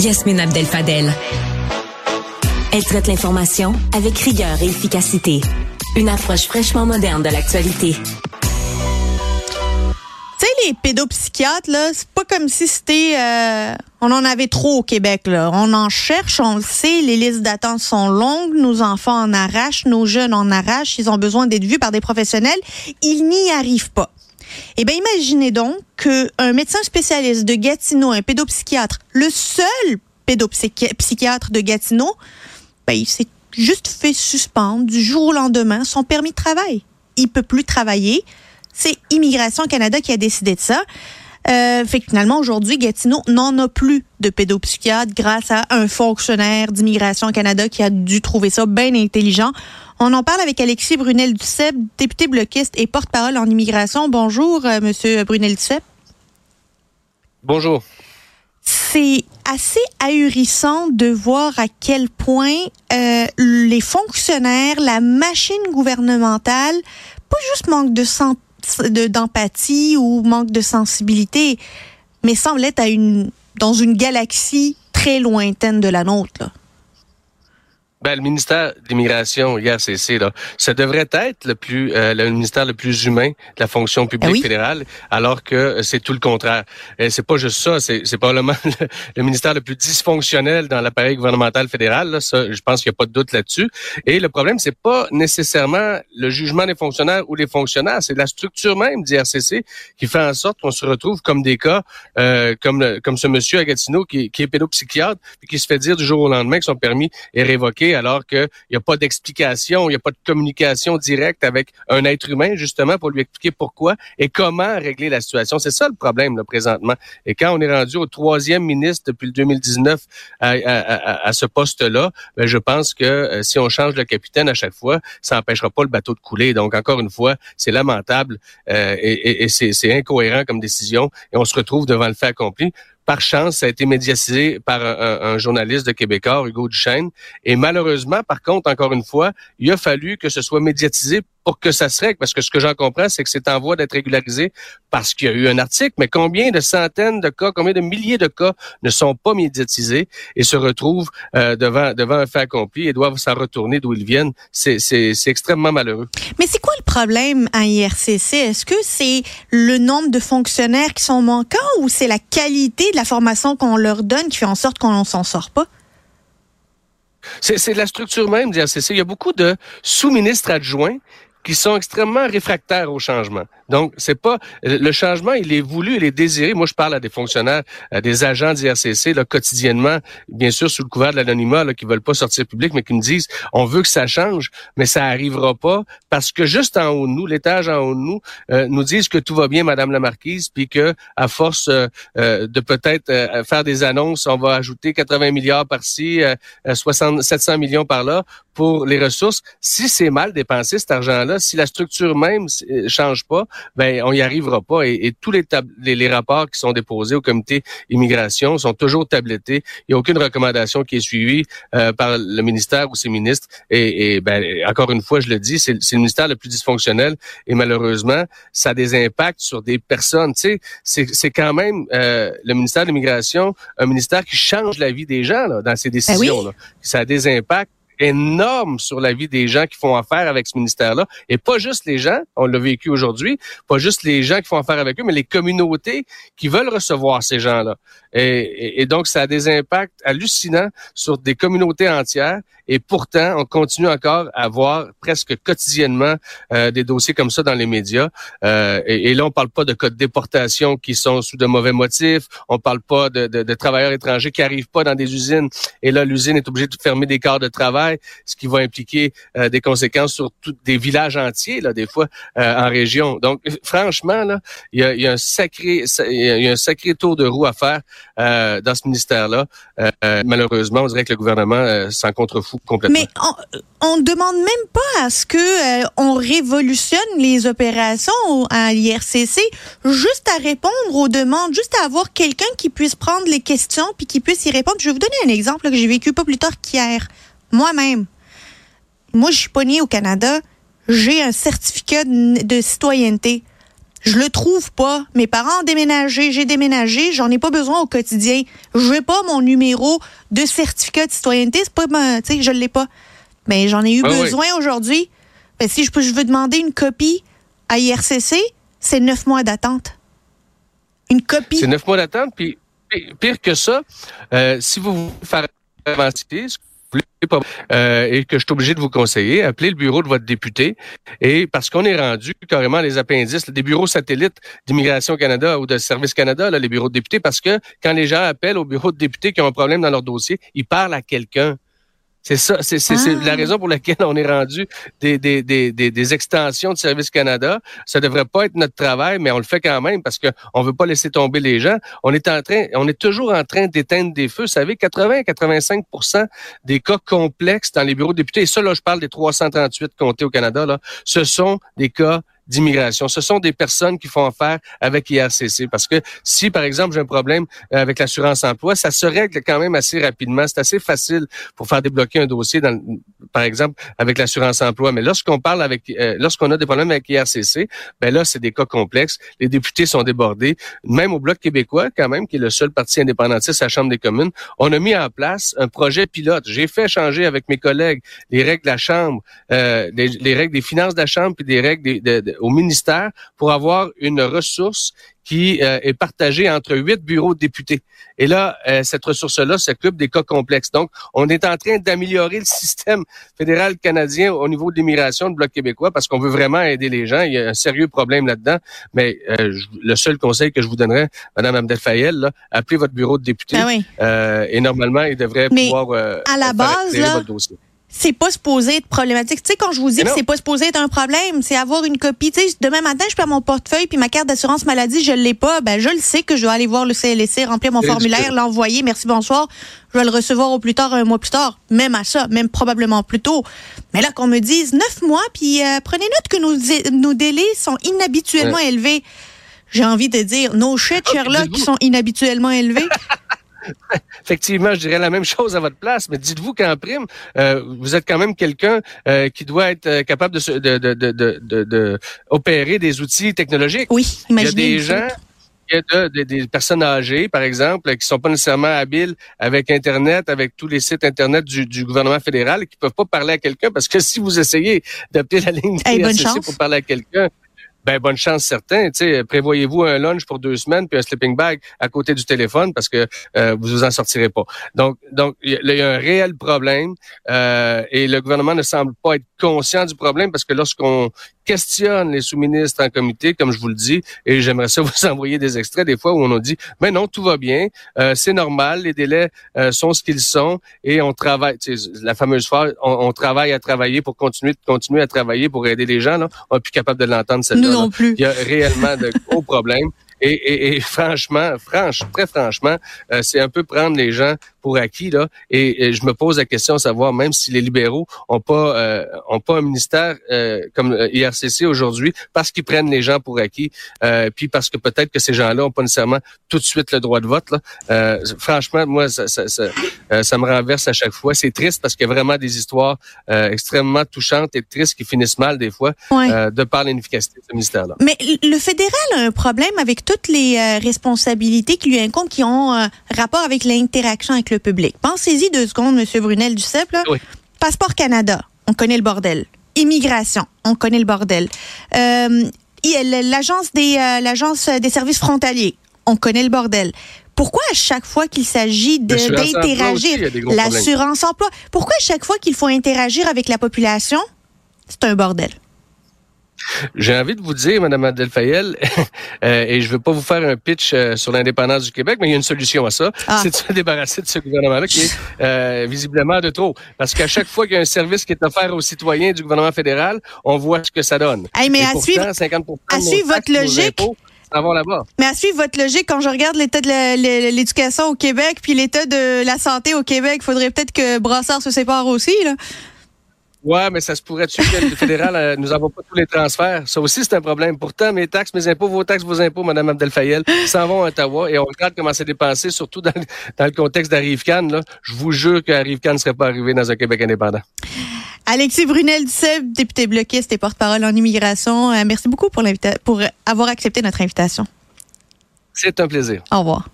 Yasmine Abdel Fadel. Elle traite l'information avec rigueur et efficacité. Une approche fraîchement moderne de l'actualité. Tu sais, les pédopsychiatres, là, c'est pas comme si c'était. Euh, on en avait trop au Québec, là. On en cherche, on le sait, les listes d'attente sont longues, nos enfants en arrachent, nos jeunes en arrachent, ils ont besoin d'être vus par des professionnels. Ils n'y arrivent pas. Eh bien, imaginez donc qu'un médecin spécialiste de Gatineau, un pédopsychiatre, le seul pédopsychiatre de Gatineau, ben, il s'est juste fait suspendre du jour au lendemain son permis de travail. Il peut plus travailler. C'est Immigration Canada qui a décidé de ça. Euh, fait finalement, aujourd'hui, Gatineau n'en a plus de pédopsychiatre grâce à un fonctionnaire d'Immigration Canada qui a dû trouver ça bien intelligent. On en parle avec Alexis Brunel-Duceppe, député bloquiste et porte-parole en immigration. Bonjour, euh, Monsieur Brunel-Duceppe. Bonjour c'est assez ahurissant de voir à quel point euh, les fonctionnaires, la machine gouvernementale, pas juste manque de d'empathie ou manque de sensibilité, mais semble être à une, dans une galaxie très lointaine de la nôtre. Ben, le ministère de l'immigration, IRCC, là, ça devrait être le plus euh, le ministère le plus humain de la fonction publique ah fédérale, alors que euh, c'est tout le contraire. Et c'est pas juste ça, c'est, c'est probablement le, le, ministère le plus dysfonctionnel dans l'appareil gouvernemental fédéral. Là, ça, je pense qu'il n'y a pas de doute là-dessus. Et le problème, c'est pas nécessairement le jugement des fonctionnaires ou les fonctionnaires, c'est la structure même d'IRCC qui fait en sorte qu'on se retrouve comme des cas euh, comme comme ce monsieur à Gatineau qui, qui est pédopsychiatre et qui se fait dire du jour au lendemain que son permis est révoqué alors qu'il n'y a pas d'explication, il n'y a pas de communication directe avec un être humain, justement, pour lui expliquer pourquoi et comment régler la situation. C'est ça le problème, là, présentement. Et quand on est rendu au troisième ministre depuis le 2019 à, ce poste-là, ben, je pense que euh, si on change le capitaine à chaque fois, ça n'empêchera pas le bateau de couler. Donc, encore une fois, c'est lamentable euh, et, et c'est incohérent comme décision et on se retrouve devant le fait accompli par chance, ça a été médiatisé par un, journaliste de Québécois, Hugo Duchesne. Et malheureusement, par contre, encore une fois, il a fallu que ce soit médiatisé pour que ça se règle. Parce que ce que j'en comprends, c'est que c'est en voie d'être régularisé parce qu'il y a eu un article. Mais combien de centaines de cas, combien de milliers de cas ne sont pas médiatisés et se retrouvent euh, devant devant un fait accompli et doivent s'en retourner d'où ils viennent? C'est extrêmement malheureux. Mais c'est quoi problème à IRCC? Est-ce que c'est le nombre de fonctionnaires qui sont manquants ou c'est la qualité de la formation qu'on leur donne qui fait en sorte qu'on s'en sort pas? C'est la structure même d'IRCC. Il y a beaucoup de sous-ministres adjoints qui sont extrêmement réfractaires au changement. Donc, c'est pas le changement, il est voulu, il est désiré. Moi, je parle à des fonctionnaires, à des agents d'IRCC là, quotidiennement, bien sûr sous le couvert de l'anonymat, là, qui veulent pas sortir public, mais qui me disent, on veut que ça change, mais ça arrivera pas parce que juste en haut de nous, l'étage en haut de nous, euh, nous disent que tout va bien, Madame la Marquise, puis que à force euh, euh, de peut-être faire des annonces, on va ajouter 80 milliards par-ci, 60, 700 millions par-là pour les ressources. Si c'est mal dépensé cet argent-là, si la structure même change pas, ben on y arrivera pas. Et, tous les, les, rapports qui sont déposés au comité immigration sont toujours tablettés. Il n'y a aucune recommandation qui est suivie euh, par le ministère ou ses ministres. Et, ben, encore une fois, je le dis, c'est le ministère le plus dysfonctionnel. Et malheureusement, ça a des impacts sur des personnes. Tu sais, c'est quand même euh, le ministère de l'immigration, un ministère qui change la vie des gens là, dans ses ben décisions. Là. Ça a des impacts énorme sur la vie des gens qui font affaire avec ce ministère-là. Et pas juste les gens, on l'a vécu aujourd'hui, pas juste les gens qui font affaire avec eux, mais les communautés qui veulent recevoir ces gens-là. Et, et, donc, ça a des impacts hallucinants sur des communautés entières. Et pourtant, on continue encore à voir presque quotidiennement euh, des dossiers comme ça dans les médias. Euh, et, là, on parle pas de cas de déportation qui sont sous de mauvais motifs. On parle pas de, de, de travailleurs étrangers qui arrivent pas dans des usines. Et là, l'usine est obligée de fermer des quarts de travail, ce qui va impliquer euh, des conséquences sur tous des villages entiers, là, des fois euh, en région. Donc, franchement, là, il y a, y a, un sacré, il y a un sacré tour de roue à faire euh, dans ce ministère-là. Euh, euh, malheureusement, on dirait que le gouvernement s'en contrefout complètement. Mais on, ne demande même pas à ce que on révolutionne les opérations à l'IRCC, juste à répondre aux demandes, juste à avoir quelqu'un qui puisse prendre les questions puis qui puisse y répondre. Je vais vous donner un exemple que j'ai vécu pas plus tard qu'hier. Moi-même, moi, je suis pas née au Canada. J'ai un certificat de citoyenneté Je le trouve pas. Mes parents ont déménagé, j'ai déménagé, j'en ai pas besoin au quotidien. Je n'ai pas mon numéro de certificat de citoyenneté, c'est pas, tu sais, je l'ai pas. Mais j'en ai eu besoin aujourd'hui. Ben, si je, peux, je veux demander une copie à IRCC, c'est neuf mois d'attente. Une copie. C'est neuf mois d'attente, puis pire que ça, euh, si vous vous faire avancer, euh, et que je suis obligé de vous conseiller, appelez le bureau de votre député. Et parce qu'on est rendu carrément les appendices, des bureaux satellites d'Immigration Canada ou de Service Canada, là, les bureaux de députés, parce que quand les gens appellent au bureau de député qui ont un problème dans leur dossier, ils parlent à quelqu'un. C'est ça, c'est la ah. raison pour laquelle on est rendu des, des, des, des, extensions de Service Canada. Ça devrait pas être notre travail, mais on le fait quand même parce que on veut pas laisser tomber les gens. On est en train, on est toujours en train d'éteindre des feux. Vous savez, 80-85% des cas complexes dans les bureaux de députés, et ça là, je parle des 338 comtés au Canada, là, ce sont des cas d'immigration. Ce sont des personnes qui font affaire avec IRCC. Parce que si, par exemple, j'ai un problème euh, avec l'assurance emploi, ça se règle quand même assez rapidement. C'est assez facile pour faire débloquer un dossier, dans, par exemple, avec l'assurance emploi. Mais lorsqu'on parle avec, euh, lorsqu'on a des problèmes avec IRCC, ben là, c'est des cas complexes. Les députés sont débordés. Même au Bloc québécois, quand même, qui est le seul parti indépendantiste à la Chambre des communes, on a mis en place un projet pilote. J'ai fait changer avec mes collègues les règles de la Chambre, euh, les, règles des finances de la Chambre, puis des règles de au ministère pour avoir une ressource qui euh, est partagée entre huit bureaux de députés. Et là, euh, cette ressource-là s'occupe des cas complexes. Donc, on est en train d'améliorer le système fédéral canadien au niveau de l'immigration du Bloc québécois parce qu'on veut vraiment aider les gens. Il y a un sérieux problème là-dedans. Mais euh, le seul conseil que je vous donnerais, Madame Abdel Fayel, appelez votre bureau de député. Ah et normalement, il devrait pouvoir à la base, là, dossier c'est pas supposé être problématique. Tu sais, quand je vous dis que c'est pas supposé être un problème, c'est avoir une copie. Tu sais, demain matin, je perds mon portefeuille puis ma carte d'assurance maladie, je l'ai pas. Ben, je le sais que je dois aller voir le CLSC, remplir mon formulaire, l'envoyer. Merci, bonsoir. Je vais le recevoir au plus tard, un mois plus tard. Même à ça, même probablement plus tôt. Mais là, qu'on me dise neuf mois, puis euh, prenez note que nos, nos délais sont inhabituellement élevés. J'ai envie de dire, nos shit, Sherlock, qui sont inhabituellement élevés. Effectivement, je dirais la même chose à votre place, mais dites-vous qu'en prime, euh, vous êtes quand même quelqu'un euh, qui doit être euh, capable de, de, de, de, de, opérer des outils technologiques. Oui, imaginez. Il y a des gens il y a des personnes âgées, par exemple, qui sont pas nécessairement habiles avec Internet, avec tous les sites Internet du, du gouvernement fédéral, qui peuvent pas parler à quelqu'un parce que si vous essayez d'appeler la ligne hey, pour parler à quelqu'un, ben bonne chance certain. Prévoyez-vous un lunch pour deux semaines puis un sleeping bag à côté du téléphone parce que euh, vous vous en sortirez pas. Donc, donc il y, a un réel problème euh, et le gouvernement ne semble pas être conscient du problème parce que lorsqu'on questionne les sous-ministres en comité, comme je vous le dis, et j'aimerais ça vous envoyer des extraits des fois où on a dit, mais non, tout va bien, euh, c'est normal, les délais euh, sont ce qu'ils sont et on travaille, la fameuse phrase, on, travaille à travailler pour continuer, continuer à travailler pour aider les gens. Là. On n'est plus capable de l'entendre celle-là. Nous non plus. Il y a réellement de gros problèmes. Et, et, et, franchement, franche, très franchement, euh, c'est un peu prendre les gens pour acquis là. Et, je me pose la question de savoir même si les libéraux ont pas euh, ont pas un ministère euh, comme euh, IRCC aujourd'hui parce qu'ils prennent les gens pour acquis, euh, puis parce que peut-être que ces gens-là ont pas nécessairement tout de suite le droit de vote. Là. Euh, franchement, moi, ça, ça, ça, euh, ça, me renverse à chaque fois. C'est triste parce qu'il y a vraiment des histoires extrêmement touchantes et tristes qui finissent mal des fois de par l'inefficacité de ce ministère-là. Mais le fédéral a un problème avec toutes les responsabilités qui lui incombent, qui ont rapport avec l'interaction avec le public. Pensez-y deux secondes, M. Brunel du CEP. Passeport Canada, on connaît le bordel. Immigration, on connaît le bordel. Euh, l'agence des, euh, l'agence des services frontaliers, on connaît le bordel. Pourquoi à chaque fois qu'il s'agit d'interagir, l'assurance emploi, pourquoi à chaque fois qu'il faut interagir avec la population, c'est un bordel? J'ai envie de vous dire, Mme Adelfayel, euh, et je ne veux pas vous faire un pitch euh, sur l'indépendance du Québec, mais il y a une solution à ça. Ah. C'est de se débarrasser de ce gouvernement-là qui est euh, visiblement de trop. Parce qu'à chaque fois qu'il y a un service qui est offert aux citoyens du gouvernement fédéral, on voit ce que ça donne. mais à, suivre, à suivre votre logique, mais à suivre votre logique, quand je regarde l'état de l'éducation au Québec puis l'état de la santé au Québec, il faudrait peut-être que Brassard se sépare aussi. Là. Ouais, mais ça se pourrait tu que le fédéral euh, nous avons pas tous les transferts. Ça aussi, c'est un problème. Pourtant, mes taxes, mes impôts, vos taxes, vos impôts, Mme Abdel-Fayel, s'en vont à Ottawa et on regarde comment c'est dépensé, surtout dans, dans le contexte d'Arrive-Can. Je vous jure qu'Arrive-Can ne serait pas arrivé dans un Québec indépendant. Alexis Brunel Duceppe, député bloquiste et porte-parole en immigration. Euh, merci beaucoup pour, pour avoir accepté notre invitation. C'est un plaisir. Au revoir.